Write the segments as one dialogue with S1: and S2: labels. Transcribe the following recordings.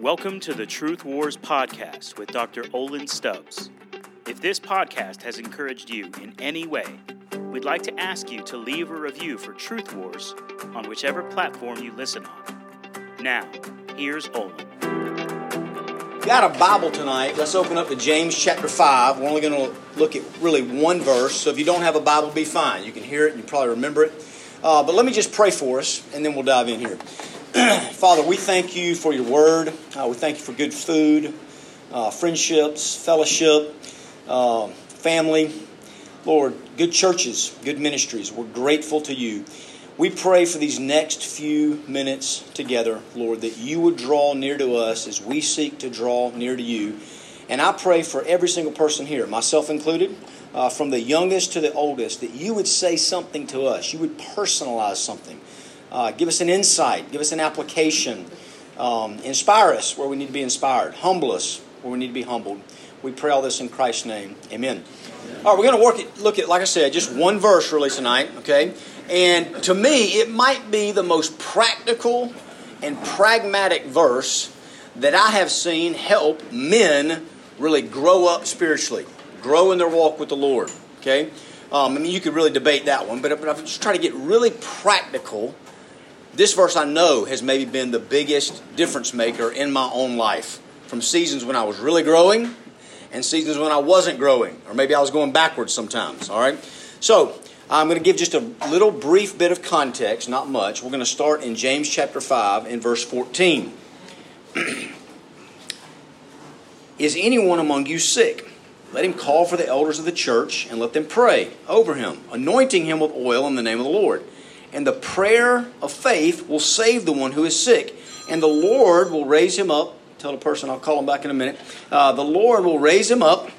S1: Welcome to the Truth Wars podcast with Dr. Olin Stubbs. If this podcast has encouraged you in any way, we'd like to ask you to leave a review for Truth Wars on whichever platform you listen on. Now, here's Olin.
S2: Got a Bible tonight. Let's open up to James chapter 5. We're only going to look at really one verse, so if you don't have a Bible, be fine. You can hear it and you probably remember it. Uh, but let me just pray for us, and then we'll dive in here. Father, we thank you for your word. Uh, we thank you for good food, uh, friendships, fellowship, uh, family. Lord, good churches, good ministries. We're grateful to you. We pray for these next few minutes together, Lord, that you would draw near to us as we seek to draw near to you. And I pray for every single person here, myself included, uh, from the youngest to the oldest, that you would say something to us. You would personalize something. Uh, give us an insight. Give us an application. Um, inspire us where we need to be inspired. Humble us where we need to be humbled. We pray all this in Christ's name. Amen. All right, we're going to work at, look at, like I said, just one verse really tonight, okay? And to me, it might be the most practical and pragmatic verse that I have seen help men really grow up spiritually, grow in their walk with the Lord, okay? Um, I mean, you could really debate that one, but, but I'm just trying to get really practical. This verse I know has maybe been the biggest difference maker in my own life from seasons when I was really growing and seasons when I wasn't growing, or maybe I was going backwards sometimes. All right? So, I'm going to give just a little brief bit of context, not much. We're going to start in James chapter 5 in verse 14. Is anyone among you sick? Let him call for the elders of the church and let them pray over him, anointing him with oil in the name of the Lord. And the prayer of faith will save the one who is sick, and the Lord will raise him up. Tell the person, I'll call him back in a minute. Uh, the Lord will raise him up,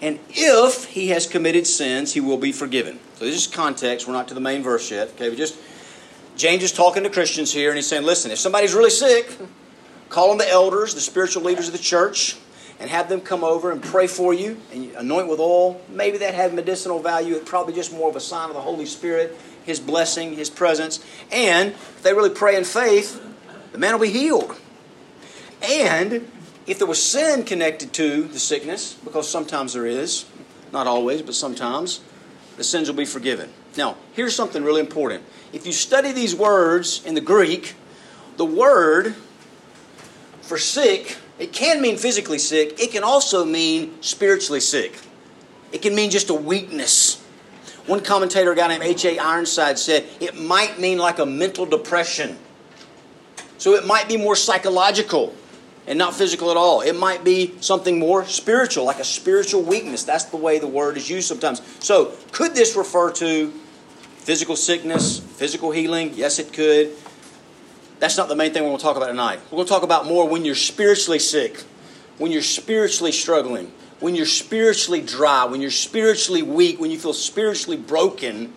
S2: and if he has committed sins, he will be forgiven. So this is context. We're not to the main verse yet. Okay, we just James is talking to Christians here, and he's saying, listen, if somebody's really sick, call on the elders, the spiritual leaders of the church, and have them come over and pray for you and anoint with oil. Maybe that had medicinal value. It's probably just more of a sign of the Holy Spirit, His blessing, His presence. And if they really pray in faith, the man will be healed. And if there was sin connected to the sickness, because sometimes there is, not always, but sometimes, the sins will be forgiven. Now, here's something really important. If you study these words in the Greek, the word for sick, it can mean physically sick, it can also mean spiritually sick. It can mean just a weakness. One commentator, a guy named H.A. Ironside, said it might mean like a mental depression. So it might be more psychological and not physical at all. It might be something more spiritual, like a spiritual weakness. That's the way the word is used sometimes. So, could this refer to physical sickness, physical healing? Yes, it could. That's not the main thing we're going to talk about tonight. We're going to talk about more when you're spiritually sick, when you're spiritually struggling, when you're spiritually dry, when you're spiritually weak, when you feel spiritually broken,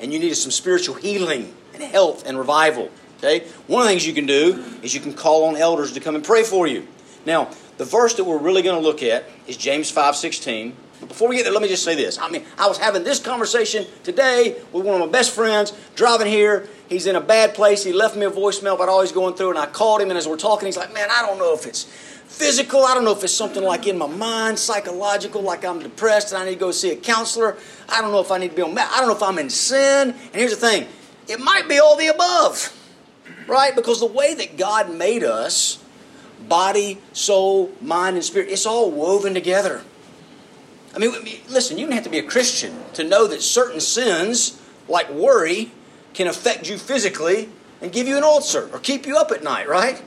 S2: and you need some spiritual healing and health and revival. Okay? One of the things you can do is you can call on elders to come and pray for you. Now, the verse that we're really going to look at is James 5:16. Before we get there, let me just say this. I mean, I was having this conversation today with one of my best friends driving here. He's in a bad place. He left me a voicemail about all he's going through, and I called him, and as we're talking, he's like, Man, I don't know if it's physical. I don't know if it's something like in my mind, psychological, like I'm depressed and I need to go see a counselor. I don't know if I need to be on, I don't know if I'm in sin. And here's the thing it might be all the above, right? Because the way that God made us, body, soul, mind, and spirit, it's all woven together. I mean, listen, you don't have to be a Christian to know that certain sins, like worry, can affect you physically and give you an ulcer or keep you up at night, right?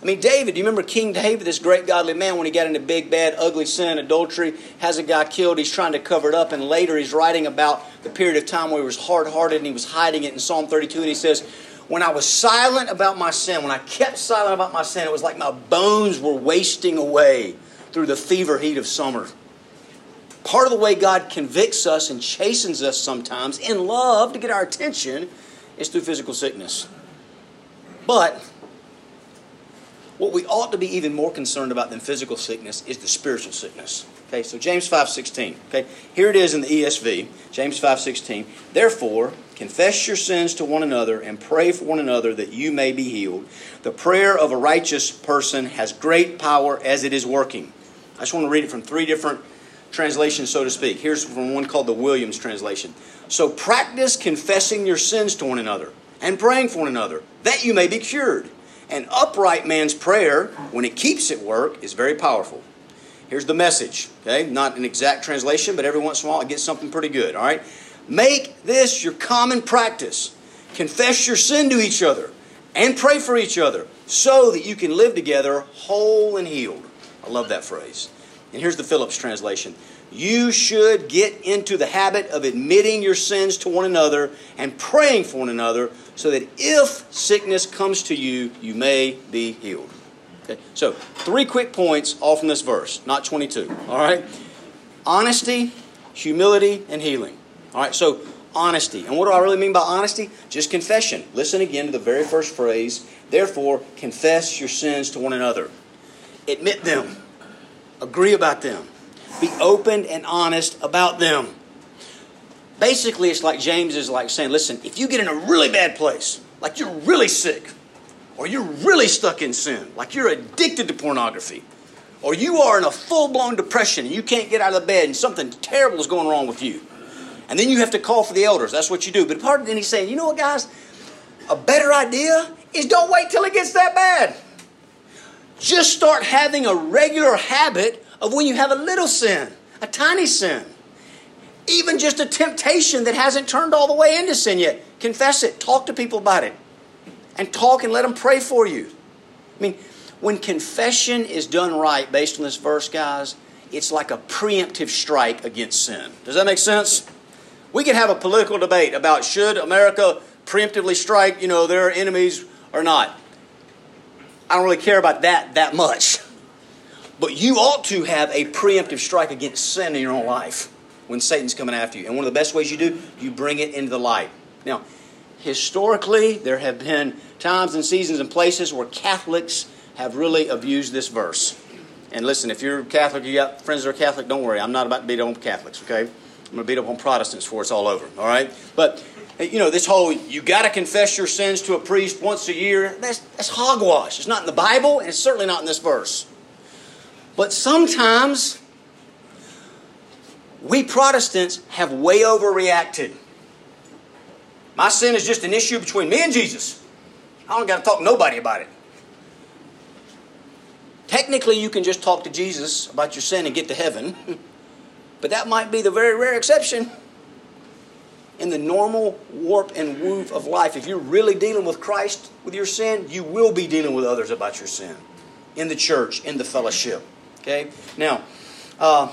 S2: I mean, David, do you remember King David, this great godly man, when he got into big, bad, ugly sin, adultery, has a guy killed, he's trying to cover it up, and later he's writing about the period of time where he was hard hearted and he was hiding it in Psalm 32, and he says, When I was silent about my sin, when I kept silent about my sin, it was like my bones were wasting away through the fever heat of summer. Part of the way God convicts us and chastens us sometimes in love to get our attention is through physical sickness. But what we ought to be even more concerned about than physical sickness is the spiritual sickness. Okay, so James 5:16. Okay, here it is in the ESV, James 5:16. Therefore, confess your sins to one another and pray for one another that you may be healed. The prayer of a righteous person has great power as it is working. I just want to read it from three different translations, so to speak. Here's from one called the Williams translation. So practice confessing your sins to one another and praying for one another that you may be cured. An upright man's prayer, when it keeps at work, is very powerful. Here's the message, okay? Not an exact translation, but every once in a while it gets something pretty good, all right? Make this your common practice. Confess your sin to each other and pray for each other so that you can live together whole and healed. I love that phrase. And here's the Phillips translation you should get into the habit of admitting your sins to one another and praying for one another so that if sickness comes to you, you may be healed. Okay, so three quick points all from this verse, not 22. All right? Honesty, humility, and healing. All right, so honesty. And what do I really mean by honesty? Just confession. Listen again to the very first phrase. Therefore, confess your sins to one another. Admit them. Agree about them be open and honest about them. Basically, it's like James is like saying, listen, if you get in a really bad place, like you're really sick, or you're really stuck in sin, like you're addicted to pornography, or you are in a full blown depression and you can't get out of the bed and something terrible is going wrong with you. And then you have to call for the elders. That's what you do. But part of it, he's saying, you know what, guys? A better idea is don't wait till it gets that bad. Just start having a regular habit of when you have a little sin, a tiny sin, even just a temptation that hasn't turned all the way into sin yet. Confess it. Talk to people about it. And talk and let them pray for you. I mean, when confession is done right based on this verse, guys, it's like a preemptive strike against sin. Does that make sense? We can have a political debate about should America preemptively strike, you know, their enemies or not. I don't really care about that that much. But you ought to have a preemptive strike against sin in your own life when Satan's coming after you. And one of the best ways you do, you bring it into the light. Now, historically, there have been times and seasons and places where Catholics have really abused this verse. And listen, if you're Catholic, you got friends that are Catholic, don't worry. I'm not about to beat up on Catholics, okay? I'm going to beat up on Protestants before it's all over, all right? But, you know, this whole you got to confess your sins to a priest once a year, that's, that's hogwash. It's not in the Bible, and it's certainly not in this verse. But sometimes we Protestants have way overreacted. My sin is just an issue between me and Jesus. I don't got to talk to nobody about it. Technically, you can just talk to Jesus about your sin and get to heaven, but that might be the very rare exception. In the normal warp and woof of life, if you're really dealing with Christ with your sin, you will be dealing with others about your sin in the church, in the fellowship. Okay? Now, uh,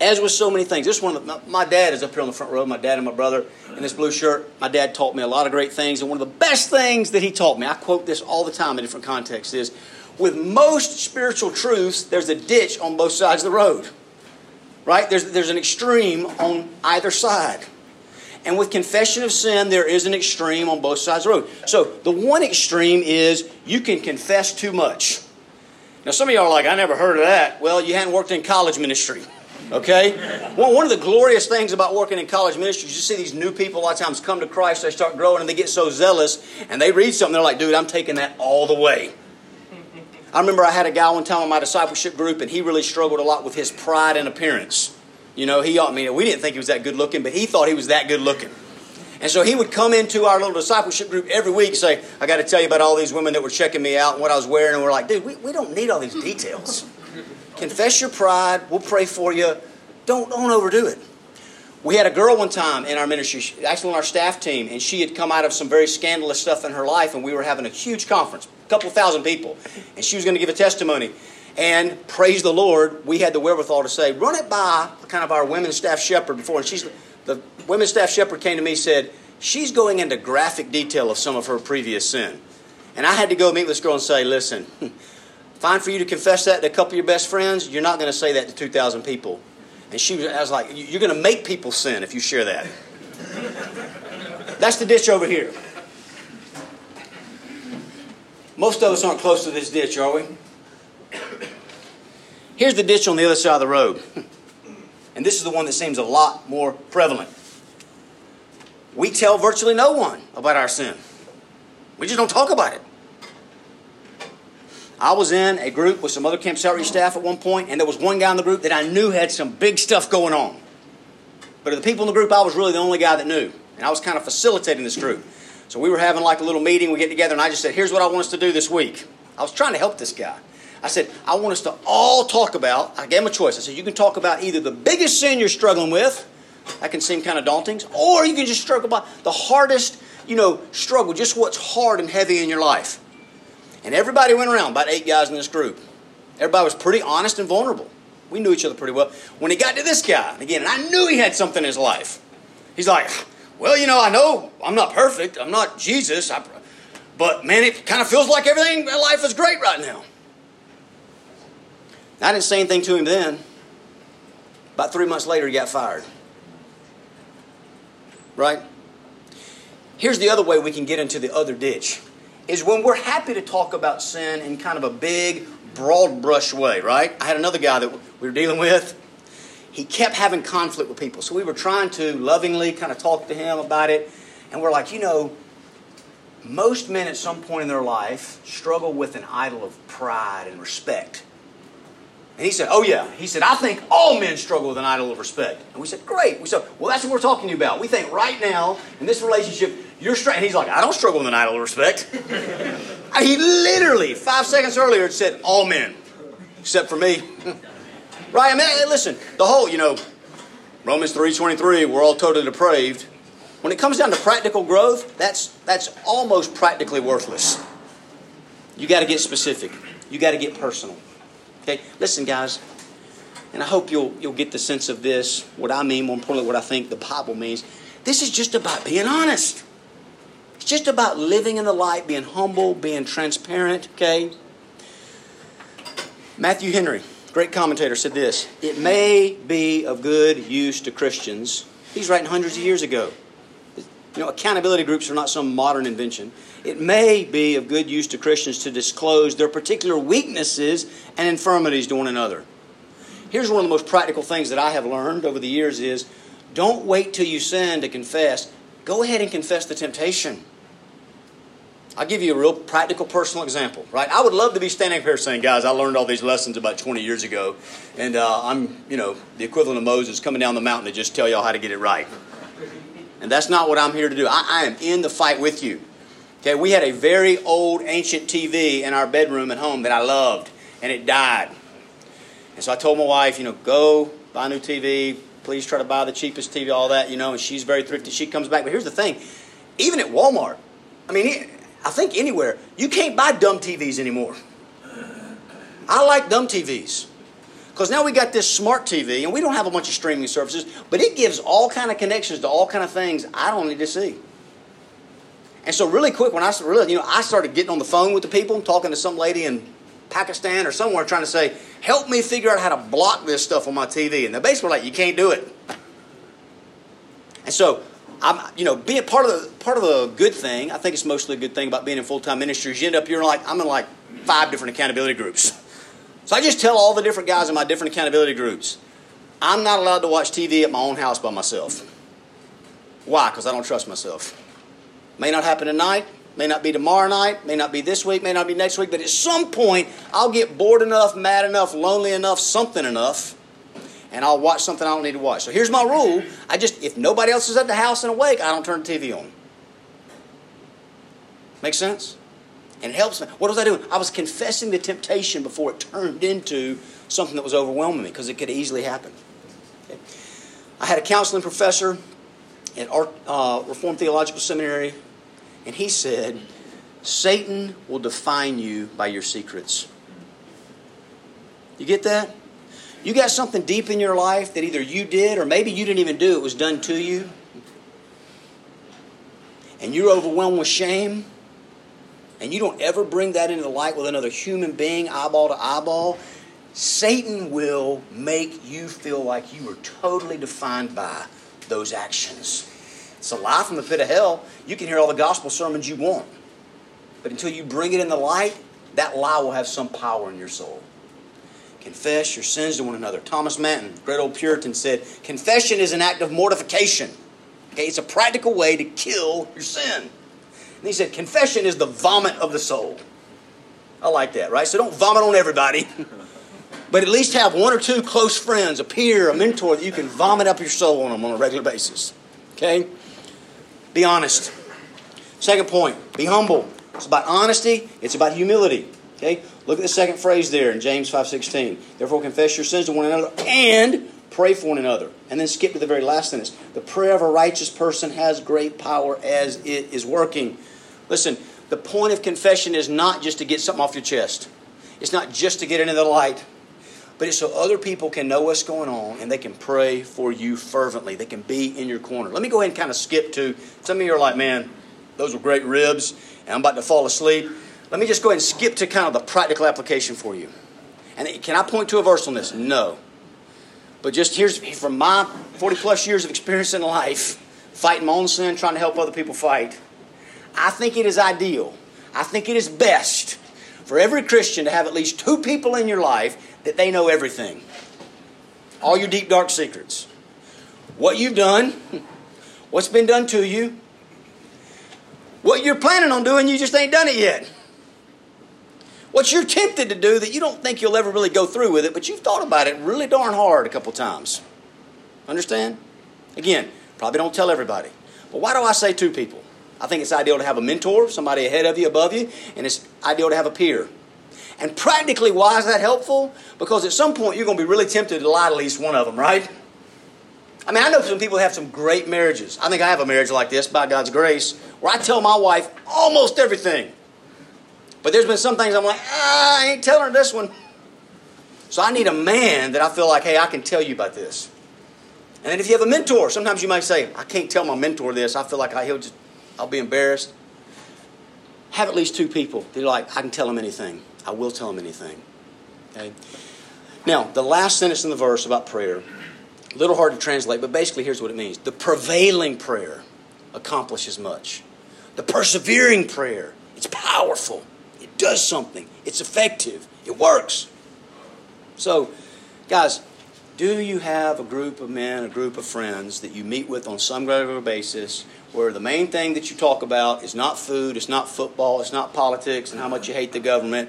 S2: as with so many things, this one, the, my dad is up here on the front row, my dad and my brother in this blue shirt. My dad taught me a lot of great things, and one of the best things that he taught me, I quote this all the time in different contexts, is with most spiritual truths, there's a ditch on both sides of the road. Right? There's, there's an extreme on either side. And with confession of sin, there is an extreme on both sides of the road. So the one extreme is you can confess too much. Now, some of y'all are like, I never heard of that. Well, you hadn't worked in college ministry. Okay? Well, one of the glorious things about working in college ministry is you see these new people a lot of times come to Christ, they start growing, and they get so zealous, and they read something, they're like, dude, I'm taking that all the way. I remember I had a guy one time in my discipleship group, and he really struggled a lot with his pride and appearance. You know, he, ought, I mean, we didn't think he was that good looking, but he thought he was that good looking. And so he would come into our little discipleship group every week and say, I got to tell you about all these women that were checking me out and what I was wearing. And we're like, dude, we, we don't need all these details. Confess your pride. We'll pray for you. Don't, don't overdo it. We had a girl one time in our ministry, actually on our staff team, and she had come out of some very scandalous stuff in her life, and we were having a huge conference, a couple thousand people, and she was going to give a testimony. And praise the Lord, we had the wherewithal to say, run it by kind of our women's staff shepherd before. And she's the women's staff shepherd came to me and said, She's going into graphic detail of some of her previous sin. And I had to go meet this girl and say, Listen, fine for you to confess that to a couple of your best friends. You're not going to say that to 2,000 people. And she was, I was like, You're going to make people sin if you share that. That's the ditch over here. Most of us aren't close to this ditch, are we? Here's the ditch on the other side of the road. And this is the one that seems a lot more prevalent. We tell virtually no one about our sin. We just don't talk about it. I was in a group with some other Campus Outreach staff at one point, and there was one guy in the group that I knew had some big stuff going on. But of the people in the group, I was really the only guy that knew. And I was kind of facilitating this group. So we were having like a little meeting, we get together, and I just said, Here's what I want us to do this week. I was trying to help this guy. I said, I want us to all talk about, I gave him a choice. I said, You can talk about either the biggest sin you're struggling with, that can seem kind of daunting, or you can just struggle about the hardest, you know, struggle, just what's hard and heavy in your life. And everybody went around, about eight guys in this group. Everybody was pretty honest and vulnerable. We knew each other pretty well. When he got to this guy, again, and I knew he had something in his life. He's like, well, you know, I know I'm not perfect. I'm not Jesus. I, but man, it kind of feels like everything in life is great right now. I didn't say anything to him then. About three months later, he got fired. Right? Here's the other way we can get into the other ditch is when we're happy to talk about sin in kind of a big, broad brush way, right? I had another guy that we were dealing with. He kept having conflict with people. So we were trying to lovingly kind of talk to him about it. And we're like, you know, most men at some point in their life struggle with an idol of pride and respect. And he said, Oh, yeah. He said, I think all men struggle with an idol of respect. And we said, Great. We said, Well, that's what we're talking to you about. We think right now, in this relationship, you're straight. And he's like, I don't struggle with an idol of respect. he literally, five seconds earlier, said, All men, except for me. right? I mean, listen, the whole, you know, Romans 3.23, we're all totally depraved. When it comes down to practical growth, that's, that's almost practically worthless. You got to get specific. You got to get personal. Okay, listen, guys, and I hope you'll you'll get the sense of this. What I mean, more importantly, what I think the Bible means. This is just about being honest. It's just about living in the light, being humble, being transparent. Okay. Matthew Henry, great commentator, said this: "It may be of good use to Christians." He's writing hundreds of years ago. You know, accountability groups are not some modern invention. It may be of good use to Christians to disclose their particular weaknesses and infirmities to one another. Here's one of the most practical things that I have learned over the years is don't wait till you sin to confess. Go ahead and confess the temptation. I'll give you a real practical personal example, right? I would love to be standing up here saying, guys, I learned all these lessons about 20 years ago, and uh, I'm, you know, the equivalent of Moses coming down the mountain to just tell y'all how to get it right. And that's not what I'm here to do. I, I am in the fight with you. Okay, we had a very old, ancient TV in our bedroom at home that I loved, and it died. And so I told my wife, you know, go buy a new TV. Please try to buy the cheapest TV, all that, you know. And she's very thrifty. She comes back. But here's the thing even at Walmart, I mean, I think anywhere, you can't buy dumb TVs anymore. I like dumb TVs. Because now we got this smart TV, and we don't have a bunch of streaming services, but it gives all kind of connections to all kind of things I don't need to see. And so, really quick, when I really, you know, I started getting on the phone with the people, talking to some lady in Pakistan or somewhere, trying to say, "Help me figure out how to block this stuff on my TV." And they basically like, "You can't do it." And so, I'm, you know, being part of the part of the good thing. I think it's mostly a good thing about being in full time ministry. Is you end up you're like I'm in like five different accountability groups. So I just tell all the different guys in my different accountability groups, I'm not allowed to watch TV at my own house by myself. Why? Because I don't trust myself. May not happen tonight, may not be tomorrow night, may not be this week, may not be next week, but at some point I'll get bored enough, mad enough, lonely enough, something enough, and I'll watch something I don't need to watch. So here's my rule. I just if nobody else is at the house and awake, I don't turn the TV on. Make sense? And it helps me. What was I doing? I was confessing the temptation before it turned into something that was overwhelming me because it could easily happen. Okay. I had a counseling professor at our uh, Reformed Theological Seminary, and he said, Satan will define you by your secrets. You get that? You got something deep in your life that either you did or maybe you didn't even do, it was done to you. And you're overwhelmed with shame and you don't ever bring that into the light with another human being, eyeball to eyeball, Satan will make you feel like you are totally defined by those actions. It's a lie from the pit of hell. You can hear all the gospel sermons you want. But until you bring it in the light, that lie will have some power in your soul. Confess your sins to one another. Thomas Manton, great old Puritan, said, Confession is an act of mortification. Okay, it's a practical way to kill your sin. And he said, Confession is the vomit of the soul. I like that, right? So don't vomit on everybody. but at least have one or two close friends, a peer, a mentor that you can vomit up your soul on them on a regular basis. Okay? Be honest. Second point, be humble. It's about honesty, it's about humility. Okay? Look at the second phrase there in James 5:16. Therefore confess your sins to one another and pray for one another. And then skip to the very last sentence. The prayer of a righteous person has great power as it is working. Listen, the point of confession is not just to get something off your chest. It's not just to get into the light. But it's so other people can know what's going on and they can pray for you fervently. They can be in your corner. Let me go ahead and kind of skip to some of you are like, man, those were great ribs, and I'm about to fall asleep. Let me just go ahead and skip to kind of the practical application for you. And can I point to a verse on this? No. But just here's from my 40 plus years of experience in life, fighting my own sin, trying to help other people fight. I think it is ideal. I think it is best for every Christian to have at least two people in your life that they know everything. All your deep, dark secrets. What you've done, what's been done to you, what you're planning on doing, you just ain't done it yet. What you're tempted to do that you don't think you'll ever really go through with it, but you've thought about it really darn hard a couple times. Understand? Again, probably don't tell everybody. But why do I say two people? I think it's ideal to have a mentor, somebody ahead of you, above you, and it's ideal to have a peer. And practically, why is that helpful? Because at some point you're going to be really tempted to lie to at least one of them, right? I mean, I know some people have some great marriages. I think I have a marriage like this by God's grace, where I tell my wife almost everything. But there's been some things I'm like, ah, I ain't telling her this one. So I need a man that I feel like, hey, I can tell you about this. And then if you have a mentor, sometimes you might say, I can't tell my mentor this. I feel like I, he'll just, I'll be embarrassed. Have at least two people that are like, I can tell him anything. I will tell him anything. Okay? Now, the last sentence in the verse about prayer, a little hard to translate, but basically here's what it means. The prevailing prayer accomplishes much. The persevering prayer, it's powerful. It does something. It's effective. It works. So, guys, do you have a group of men, a group of friends that you meet with on some regular basis where the main thing that you talk about is not food, it's not football, it's not politics and how much you hate the government,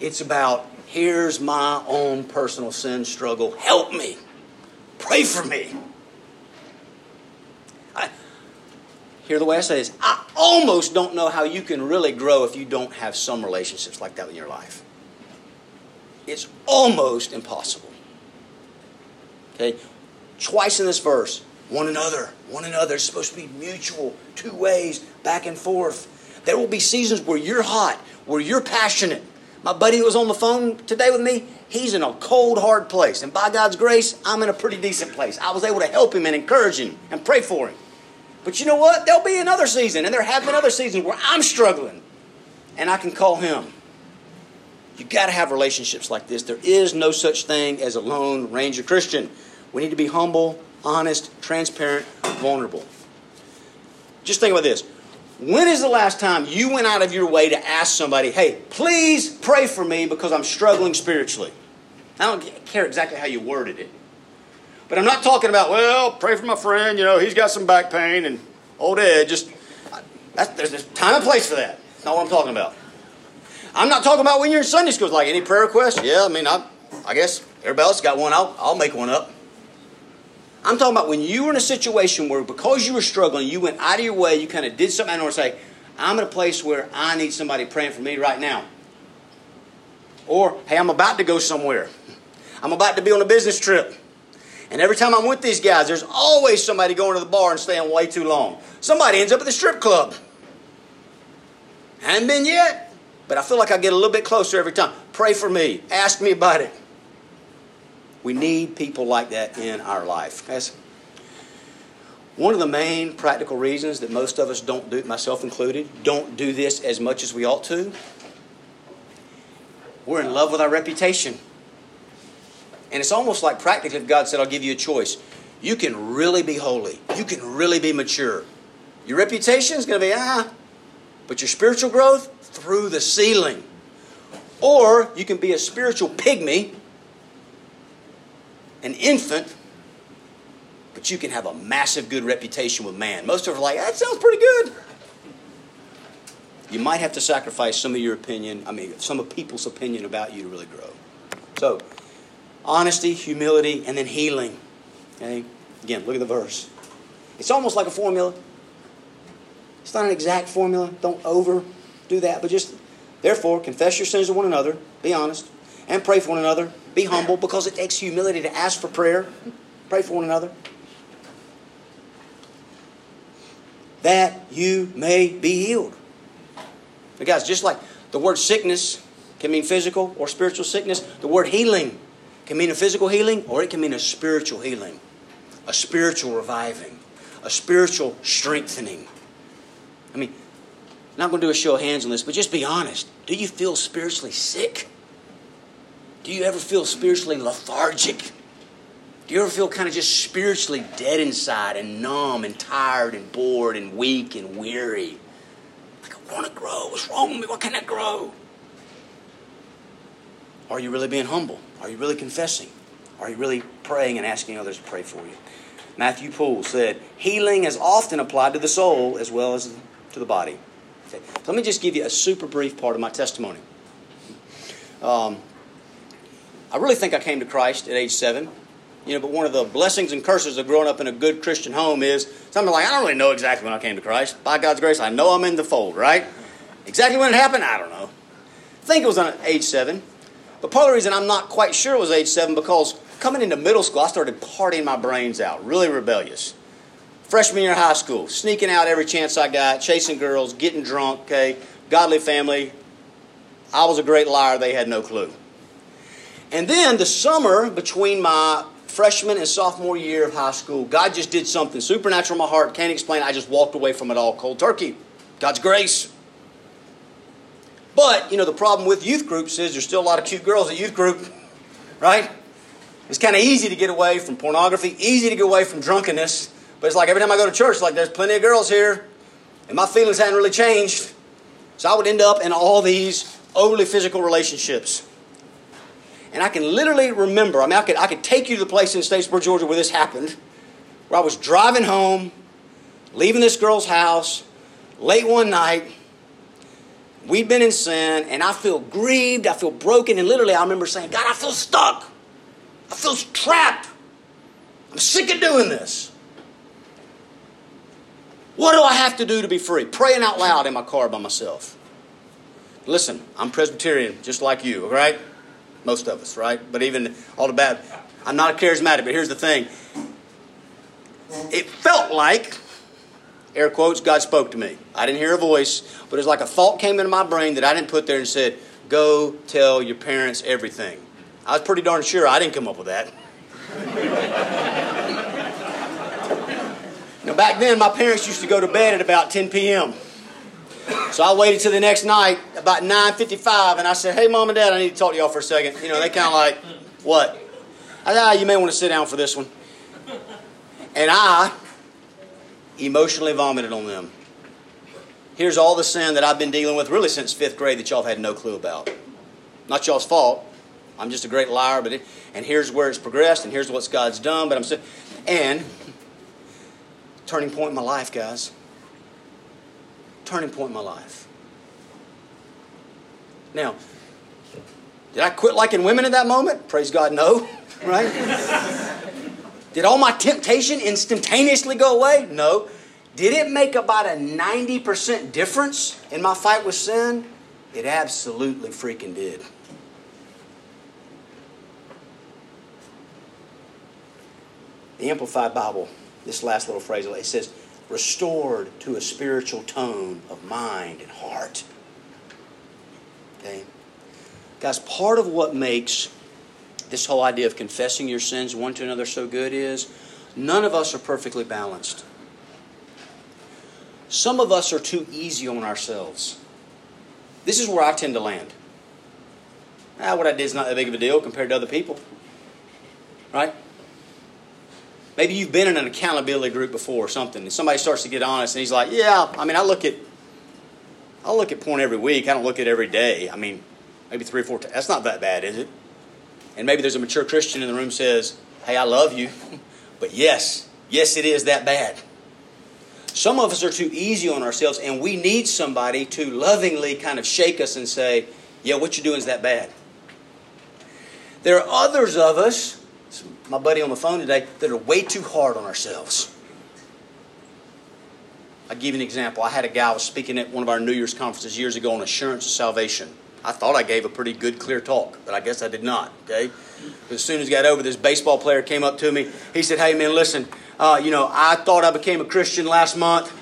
S2: it's about here's my own personal sin struggle. Help me. Pray for me. I, hear the way I say this. I almost don't know how you can really grow if you don't have some relationships like that in your life. It's almost impossible. Okay? Twice in this verse, one another, one another. It's supposed to be mutual, two ways, back and forth. There will be seasons where you're hot, where you're passionate, my buddy that was on the phone today with me, he's in a cold, hard place. And by God's grace, I'm in a pretty decent place. I was able to help him and encourage him and pray for him. But you know what? There'll be another season, and there have been other seasons where I'm struggling, and I can call him. You got to have relationships like this. There is no such thing as a lone ranger Christian. We need to be humble, honest, transparent, vulnerable. Just think about this. When is the last time you went out of your way to ask somebody, hey, please pray for me because I'm struggling spiritually? I don't care exactly how you worded it. But I'm not talking about, well, pray for my friend, you know, he's got some back pain and old Ed, just, there's a time and place for that. That's not what I'm talking about. I'm not talking about when you're in Sunday school, like any prayer request. Yeah, I mean, I, I guess everybody else got one. I'll, I'll make one up. I'm talking about when you were in a situation where because you were struggling, you went out of your way, you kind of did something in order to say, I'm in a place where I need somebody praying for me right now. Or, hey, I'm about to go somewhere. I'm about to be on a business trip. And every time I'm with these guys, there's always somebody going to the bar and staying way too long. Somebody ends up at the strip club. Haven't been yet, but I feel like I get a little bit closer every time. Pray for me. Ask me about it. We need people like that in our life. That's one of the main practical reasons that most of us don't do, myself included, don't do this as much as we ought to. We're in love with our reputation. And it's almost like practically if God said, I'll give you a choice. You can really be holy. You can really be mature. Your reputation is going to be, ah, but your spiritual growth, through the ceiling. Or you can be a spiritual pygmy, an infant, but you can have a massive good reputation with man. Most of us are like, that sounds pretty good. You might have to sacrifice some of your opinion, I mean, some of people's opinion about you to really grow. So, honesty, humility, and then healing. Okay? Again, look at the verse. It's almost like a formula. It's not an exact formula. Don't overdo that, but just therefore confess your sins to one another, be honest, and pray for one another. Be humble because it takes humility to ask for prayer. Pray for one another. That you may be healed. But guys, just like the word sickness can mean physical or spiritual sickness, the word healing can mean a physical healing or it can mean a spiritual healing, a spiritual reviving, a spiritual strengthening. I mean, I'm not going to do a show of hands on this, but just be honest. Do you feel spiritually sick? Do you ever feel spiritually lethargic? Do you ever feel kind of just spiritually dead inside and numb and tired and bored and weak and weary? Like, I want to grow. What's wrong with me? What can I grow? Are you really being humble? Are you really confessing? Are you really praying and asking others to pray for you? Matthew Poole said, Healing is often applied to the soul as well as to the body. Okay. So let me just give you a super brief part of my testimony. Um, I really think I came to Christ at age seven. You know, but one of the blessings and curses of growing up in a good Christian home is something like, I don't really know exactly when I came to Christ. By God's grace, I know I'm in the fold, right? Exactly when it happened, I don't know. I think it was on age seven. But part of the reason I'm not quite sure it was age seven because coming into middle school, I started partying my brains out, really rebellious. Freshman year of high school, sneaking out every chance I got, chasing girls, getting drunk, okay, godly family. I was a great liar, they had no clue. And then the summer between my freshman and sophomore year of high school, God just did something supernatural in my heart. Can't explain. I just walked away from it all cold turkey. God's grace. But, you know, the problem with youth groups is there's still a lot of cute girls at youth group, right? It's kind of easy to get away from pornography, easy to get away from drunkenness. But it's like every time I go to church, like there's plenty of girls here, and my feelings hadn't really changed. So I would end up in all these overly physical relationships. And I can literally remember, I mean, I could, I could take you to the place in Statesboro, Georgia where this happened, where I was driving home, leaving this girl's house, late one night, We'd been in sin, and I feel grieved, I feel broken, and literally I remember saying, God, I feel stuck. I feel trapped. I'm sick of doing this. What do I have to do to be free? Praying out loud in my car by myself. Listen, I'm Presbyterian, just like you, right? Most of us, right? But even all the bad, I'm not a charismatic, but here's the thing. It felt like air quotes, God spoke to me. I didn't hear a voice, but it's like a thought came into my brain that I didn't put there and said, Go tell your parents everything. I was pretty darn sure I didn't come up with that. now, back then, my parents used to go to bed at about 10 p.m. So I waited till the next night, about 9.55, and I said, hey, Mom and Dad, I need to talk to y'all for a second. You know, they kind of like, what? I said, ah, you may want to sit down for this one. And I emotionally vomited on them. Here's all the sin that I've been dealing with really since fifth grade that y'all have had no clue about. Not y'all's fault. I'm just a great liar, but it, and here's where it's progressed, and here's what God's done. But I'm still, and turning point in my life, guys. Turning point in my life. Now, did I quit liking women at that moment? Praise God, no. Right? Did all my temptation instantaneously go away? No. Did it make about a 90% difference in my fight with sin? It absolutely freaking did. The Amplified Bible, this last little phrase, it says, restored to a spiritual tone of mind and heart. Okay? Guys, part of what makes this whole idea of confessing your sins one to another so good is none of us are perfectly balanced. Some of us are too easy on ourselves. This is where I tend to land. Ah, what I did is not that big of a deal compared to other people. Right? Maybe you've been in an accountability group before or something, and somebody starts to get honest, and he's like, "Yeah, I mean, I look at, I'll look at porn every week. I don't look at it every day. I mean, maybe three or four times. That's not that bad, is it? And maybe there's a mature Christian in the room says, Hey, I love you. But yes, yes, it is that bad. Some of us are too easy on ourselves, and we need somebody to lovingly kind of shake us and say, Yeah, what you're doing is that bad. There are others of us, my buddy on the phone today, that are way too hard on ourselves. I'll give you an example. I had a guy I was speaking at one of our New Year's conferences years ago on assurance of salvation. I thought I gave a pretty good, clear talk, but I guess I did not. Okay. As soon as he got over, this baseball player came up to me. He said, "Hey man, listen. Uh, you know, I thought I became a Christian last month.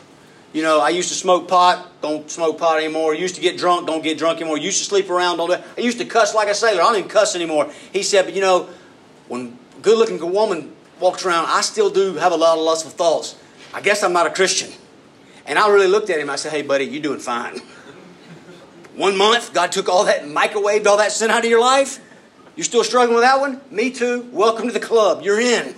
S2: You know, I used to smoke pot, don't smoke pot anymore. Used to get drunk, don't get drunk anymore. Used to sleep around, don't. Do I used to cuss like a sailor. I don't even cuss anymore." He said, "But you know, when a good-looking woman walks around, I still do have a lot of lustful thoughts. I guess I'm not a Christian." And I really looked at him. I said, "Hey, buddy, you're doing fine." One month, God took all that, microwaved all that sin out of your life. You're still struggling with that one? Me too. Welcome to the club. You're in.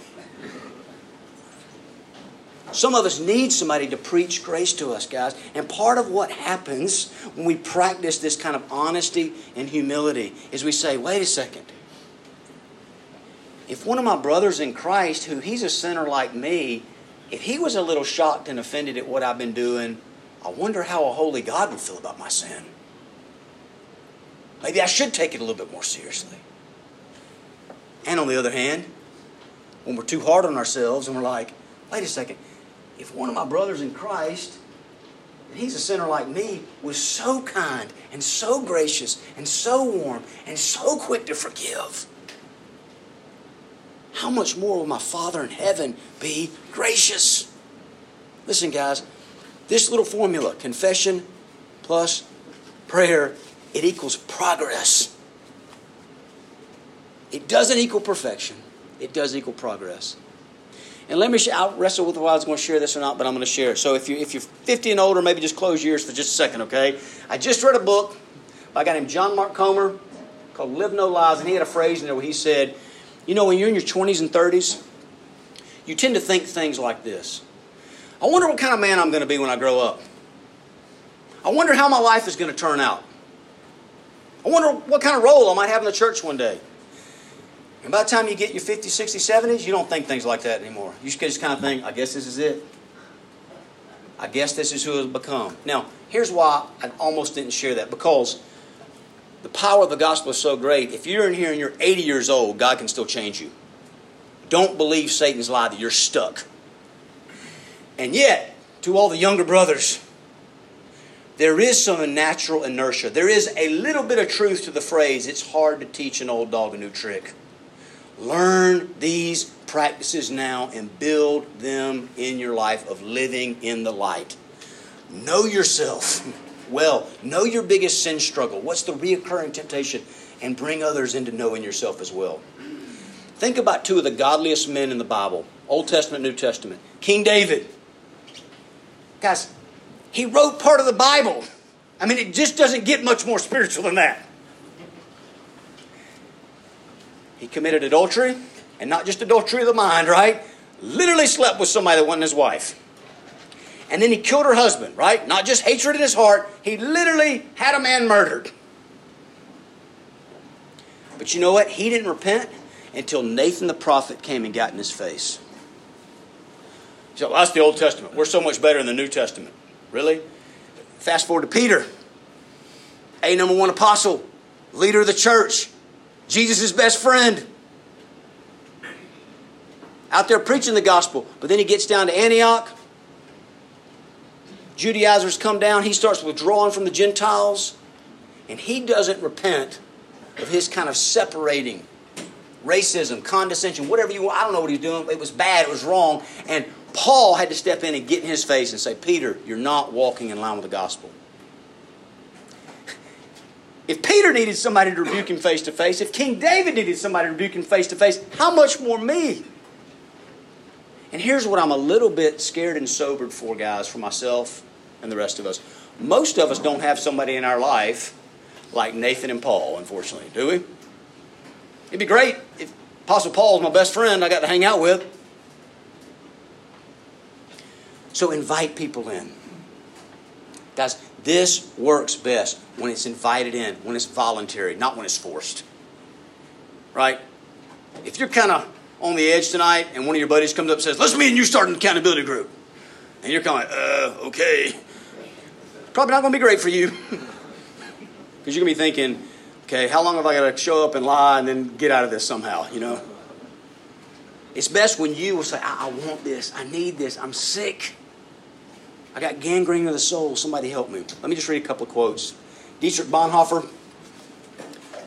S2: Some of us need somebody to preach grace to us, guys. And part of what happens when we practice this kind of honesty and humility is we say, wait a second. If one of my brothers in Christ, who he's a sinner like me, if he was a little shocked and offended at what I've been doing, I wonder how a holy God would feel about my sin. Maybe I should take it a little bit more seriously. And on the other hand, when we're too hard on ourselves and we're like, wait a second, if one of my brothers in Christ, and he's a sinner like me, was so kind and so gracious and so warm and so quick to forgive, how much more will my Father in heaven be gracious? Listen, guys, this little formula confession plus prayer it equals progress. It doesn't equal perfection, it does equal progress. And let me, sh- I'll wrestle with whether I was going to share this or not, but I'm going to share it. So if, you, if you're 50 and older, maybe just close your ears for just a second, okay? I just read a book by a guy named John Mark Comer called Live No Lies, and he had a phrase in there where he said, You know, when you're in your 20s and 30s, you tend to think things like this I wonder what kind of man I'm going to be when I grow up. I wonder how my life is going to turn out. I wonder what kind of role I might have in the church one day. And by the time you get your 50s, 60s, 70s, you don't think things like that anymore. You just kind of think, I guess this is it. I guess this is who it'll become. Now, here's why I almost didn't share that because the power of the gospel is so great. If you're in here and you're 80 years old, God can still change you. Don't believe Satan's lie that you're stuck. And yet, to all the younger brothers, there is some natural inertia. There is a little bit of truth to the phrase, it's hard to teach an old dog a new trick. Learn these practices now and build them in your life of living in the light. Know yourself well. Know your biggest sin struggle. What's the reoccurring temptation? And bring others into knowing yourself as well. Think about two of the godliest men in the Bible Old Testament, New Testament. King David. Guys, he wrote part of the Bible. I mean, it just doesn't get much more spiritual than that. He committed adultery, and not just adultery of the mind, right? Literally slept with somebody that wasn't his wife. And then he killed her husband, right? Not just hatred in his heart, he literally had a man murdered. But you know what? He didn't repent until Nathan the prophet came and got in his face. So that's the Old Testament. We're so much better in the New Testament. Really? Fast forward to Peter, a number one apostle, leader of the church, Jesus' best friend. Out there preaching the gospel. But then he gets down to Antioch. Judaizers come down. He starts withdrawing from the Gentiles. And he doesn't repent of his kind of separating racism, condescension, whatever you want. I don't know what he's doing. It was bad. It was wrong. And Paul had to step in and get in his face and say, Peter, you're not walking in line with the gospel. If Peter needed somebody to rebuke him face to face, if King David needed somebody to rebuke him face to face, how much more me? And here's what I'm a little bit scared and sobered for, guys, for myself and the rest of us. Most of us don't have somebody in our life like Nathan and Paul, unfortunately, do we? It'd be great if Apostle Paul's my best friend I got to hang out with. So invite people in. Guys, this works best when it's invited in, when it's voluntary, not when it's forced. Right? If you're kind of on the edge tonight and one of your buddies comes up and says, Let's meet and you start an accountability group. And you're kind of like, uh, okay. Probably not going to be great for you. Because you're going to be thinking, okay, how long have I got to show up and lie and then get out of this somehow, you know? It's best when you will say, I, I want this, I need this, I'm sick. I got gangrene of the soul. Somebody help me. Let me just read a couple of quotes. Dietrich Bonhoeffer,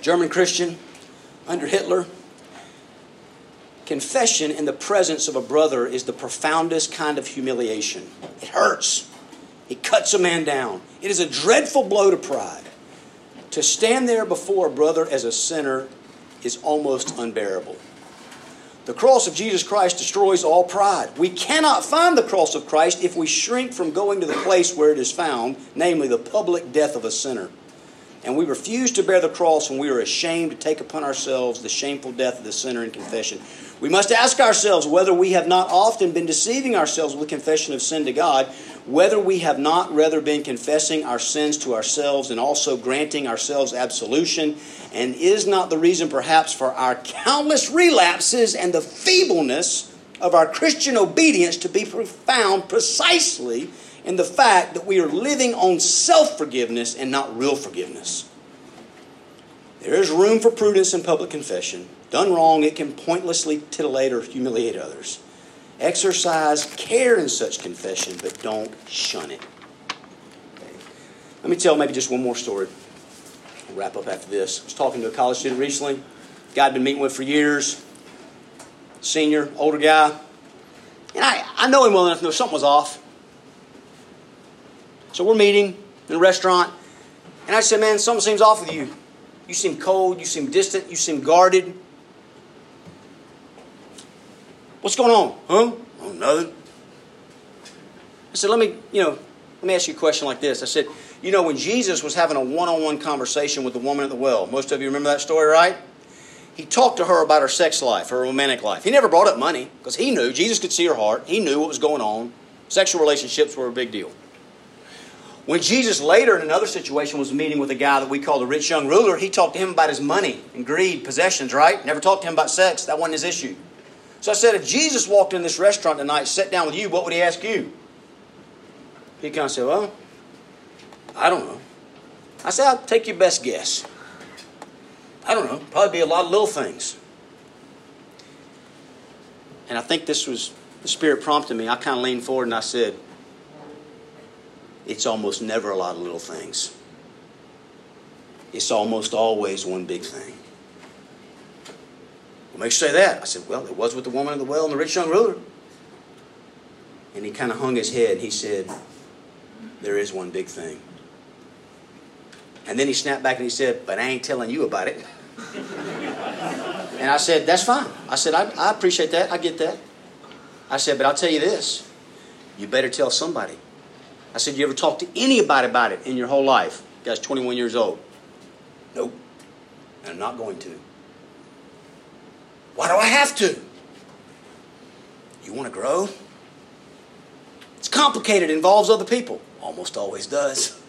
S2: German Christian, under Hitler. Confession in the presence of a brother is the profoundest kind of humiliation. It hurts. It cuts a man down. It is a dreadful blow to pride. To stand there before a brother as a sinner is almost unbearable. The cross of Jesus Christ destroys all pride. We cannot find the cross of Christ if we shrink from going to the place where it is found, namely the public death of a sinner. And we refuse to bear the cross when we are ashamed to take upon ourselves the shameful death of the sinner in confession. We must ask ourselves whether we have not often been deceiving ourselves with confession of sin to God, whether we have not rather been confessing our sins to ourselves and also granting ourselves absolution, and is not the reason perhaps for our countless relapses and the feebleness of our Christian obedience to be found precisely in the fact that we are living on self forgiveness and not real forgiveness. There is room for prudence in public confession. Done wrong, it can pointlessly titillate or humiliate others. Exercise care in such confession, but don't shun it. Okay. Let me tell maybe just one more story. I'll wrap up after this. I was talking to a college student recently, guy I'd been meeting with for years, senior, older guy. And I, I know him well enough to know something was off. So we're meeting in a restaurant, and I said, Man, something seems off with you. You seem cold, you seem distant, you seem guarded. What's going on? Huh? Oh, nothing. I said, let me, you know, let me ask you a question like this. I said, you know, when Jesus was having a one on one conversation with the woman at the well, most of you remember that story, right? He talked to her about her sex life, her romantic life. He never brought up money because he knew Jesus could see her heart. He knew what was going on. Sexual relationships were a big deal. When Jesus later in another situation was meeting with a guy that we call the rich young ruler, he talked to him about his money and greed, possessions, right? Never talked to him about sex. That wasn't his issue. So I said, if Jesus walked in this restaurant tonight, sat down with you, what would he ask you? He kind of said, well, I don't know. I said, I'll take your best guess. I don't know. Probably be a lot of little things. And I think this was the Spirit prompted me. I kind of leaned forward and I said, it's almost never a lot of little things. It's almost always one big thing. What makes you say that? I said, Well, it was with the woman at the well and the rich young ruler. And he kind of hung his head. He said, There is one big thing. And then he snapped back and he said, But I ain't telling you about it. and I said, That's fine. I said, I, I appreciate that. I get that. I said, But I'll tell you this you better tell somebody. I said, You ever talk to anybody about it in your whole life? You guy's 21 years old. Nope. And I'm not going to. Why do I have to? You want to grow? It's complicated, it involves other people. Almost always does.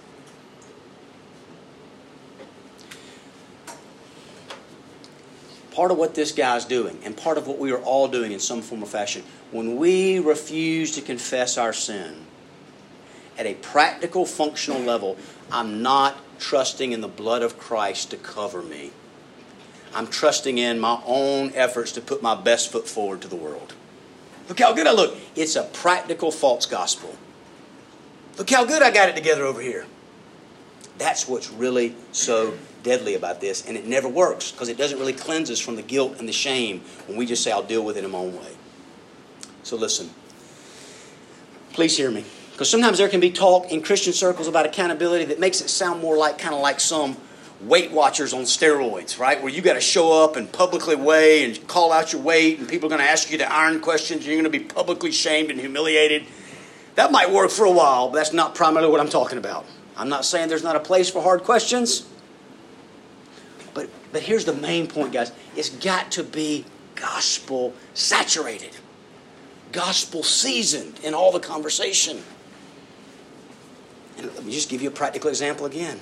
S2: Part of what this guy's doing, and part of what we are all doing in some form or fashion, when we refuse to confess our sin at a practical, functional level, I'm not trusting in the blood of Christ to cover me. I'm trusting in my own efforts to put my best foot forward to the world. Look how good I look. It's a practical false gospel. Look how good I got it together over here. That's what's really so deadly about this. And it never works because it doesn't really cleanse us from the guilt and the shame when we just say, I'll deal with it in my own way. So listen. Please hear me. Because sometimes there can be talk in Christian circles about accountability that makes it sound more like kind of like some Weight Watchers on steroids, right? Where you got to show up and publicly weigh and call out your weight, and people are going to ask you the iron questions, and you're going to be publicly shamed and humiliated. That might work for a while, but that's not primarily what I'm talking about. I'm not saying there's not a place for hard questions. But, but here's the main point, guys it's got to be gospel saturated, gospel seasoned in all the conversation. Let me just give you a practical example again.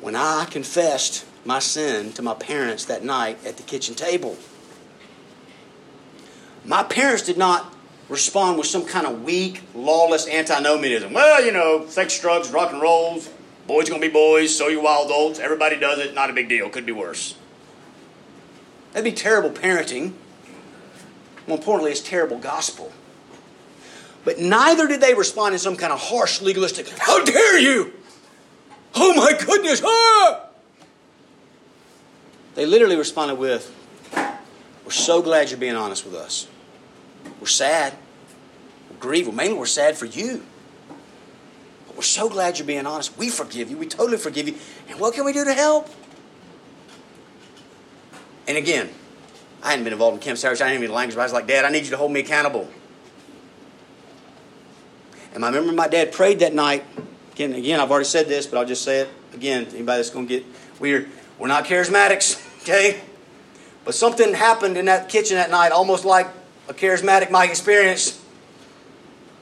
S2: When I confessed my sin to my parents that night at the kitchen table, my parents did not respond with some kind of weak, lawless antinomianism. Well, you know, sex, drugs, rock and rolls, boys gonna be boys, so you wild oats, everybody does it, not a big deal, could be worse. That'd be terrible parenting. More importantly, it's terrible gospel. But neither did they respond in some kind of harsh, legalistic, how dare you! Oh my goodness! Ah! They literally responded with, We're so glad you're being honest with us. We're sad. We're grieved. Well, mainly we're sad for you. But we're so glad you're being honest. We forgive you. We totally forgive you. And what can we do to help? And again, I hadn't been involved in Camp Sarah. I didn't even language, but I was like, Dad, I need you to hold me accountable. And I remember my dad prayed that night. Again, again, I've already said this, but I'll just say it again. Anybody that's going to get weird, we're not charismatics, okay? But something happened in that kitchen that night, almost like a charismatic might experience.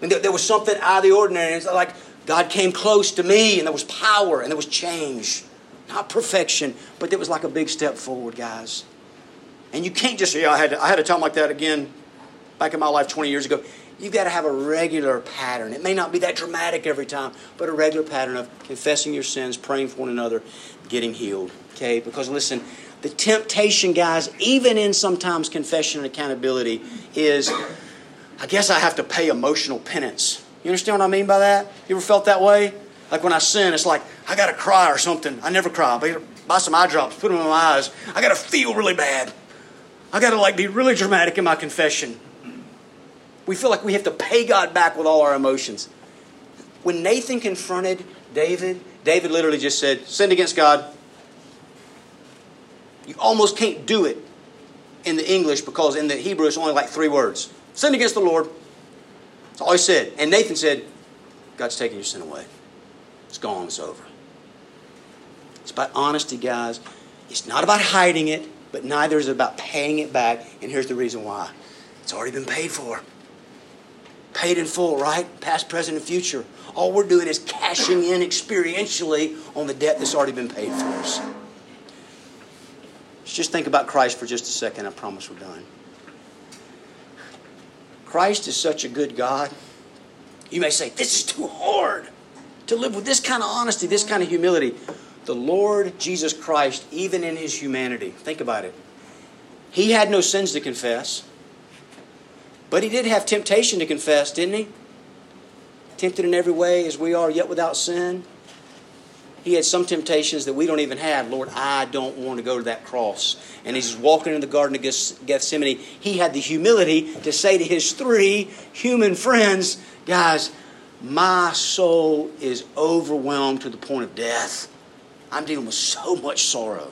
S2: And there, there was something out of the ordinary. It's like God came close to me, and there was power, and there was change. Not perfection, but it was like a big step forward, guys. And you can't just say, yeah, I had, to, I had a time like that again back in my life 20 years ago. You've got to have a regular pattern. It may not be that dramatic every time, but a regular pattern of confessing your sins, praying for one another, getting healed. Okay? Because listen, the temptation, guys, even in sometimes confession and accountability, is I guess I have to pay emotional penance. You understand what I mean by that? You ever felt that way? Like when I sin, it's like I got to cry or something. I never cry. I buy some eye drops, put them in my eyes. I got to feel really bad. I got to like be really dramatic in my confession. We feel like we have to pay God back with all our emotions. When Nathan confronted David, David literally just said, Sinned against God. You almost can't do it in the English because in the Hebrew it's only like three words. Sinned against the Lord. That's all he said. And Nathan said, God's taking your sin away. It's gone, it's over. It's about honesty, guys. It's not about hiding it, but neither is it about paying it back. And here's the reason why it's already been paid for. Paid in full, right? Past, present, and future. All we're doing is cashing in experientially on the debt that's already been paid for us. Let's just think about Christ for just a second. I promise we're done. Christ is such a good God. You may say, This is too hard to live with this kind of honesty, this kind of humility. The Lord Jesus Christ, even in his humanity, think about it. He had no sins to confess, but he did have temptation to confess, didn't he? Tempted in every way as we are, yet without sin. He had some temptations that we don't even have. Lord, I don't want to go to that cross. And he's walking in the Garden of Gethsemane. He had the humility to say to his three human friends, Guys, my soul is overwhelmed to the point of death. I'm dealing with so much sorrow.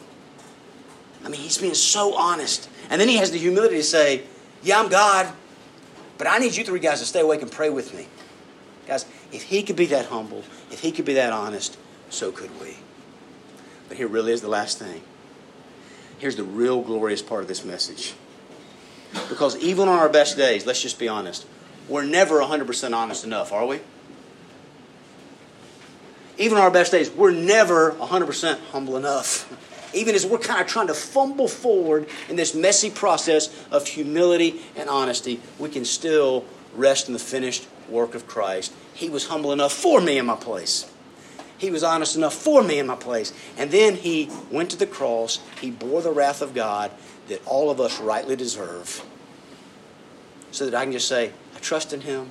S2: I mean, he's being so honest. And then he has the humility to say, Yeah, I'm God, but I need you three guys to stay awake and pray with me. Guys, if he could be that humble, if he could be that honest, so could we. But here really is the last thing. Here's the real glorious part of this message. Because even on our best days, let's just be honest, we're never 100% honest enough, are we? Even on our best days, we're never 100% humble enough. Even as we're kind of trying to fumble forward in this messy process of humility and honesty, we can still rest in the finished work of Christ. He was humble enough for me in my place. He was honest enough for me in my place. And then he went to the cross. He bore the wrath of God that all of us rightly deserve. So that I can just say, I trust in him.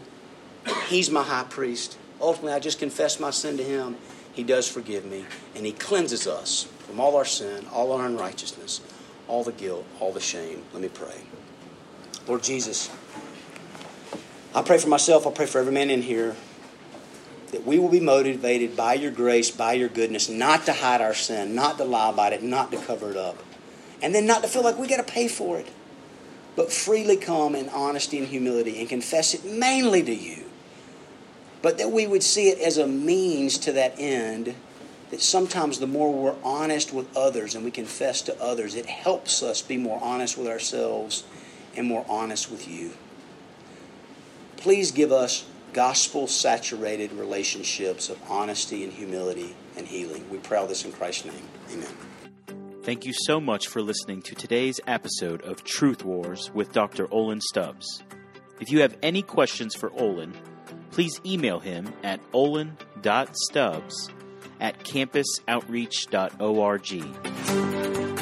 S2: He's my high priest. Ultimately, I just confess my sin to him. He does forgive me. And he cleanses us from all our sin, all our unrighteousness, all the guilt, all the shame. Let me pray. Lord Jesus, I pray for myself. I pray for every man in here that we will be motivated by your grace, by your goodness, not to hide our sin, not to lie about it, not to cover it up, and then not to feel like we got to pay for it, but freely come in honesty and humility and confess it mainly to you. But that we would see it as a means to that end. That sometimes the more we're honest with others and we confess to others, it helps us be more honest with ourselves and more honest with you. Please give us gospel saturated relationships of honesty and humility and healing. We pray all this in Christ's name. Amen.
S1: Thank you so much for listening to today's episode of Truth Wars with Dr. Olin Stubbs. If you have any questions for Olin, please email him at olin.stubbs at campusoutreach.org.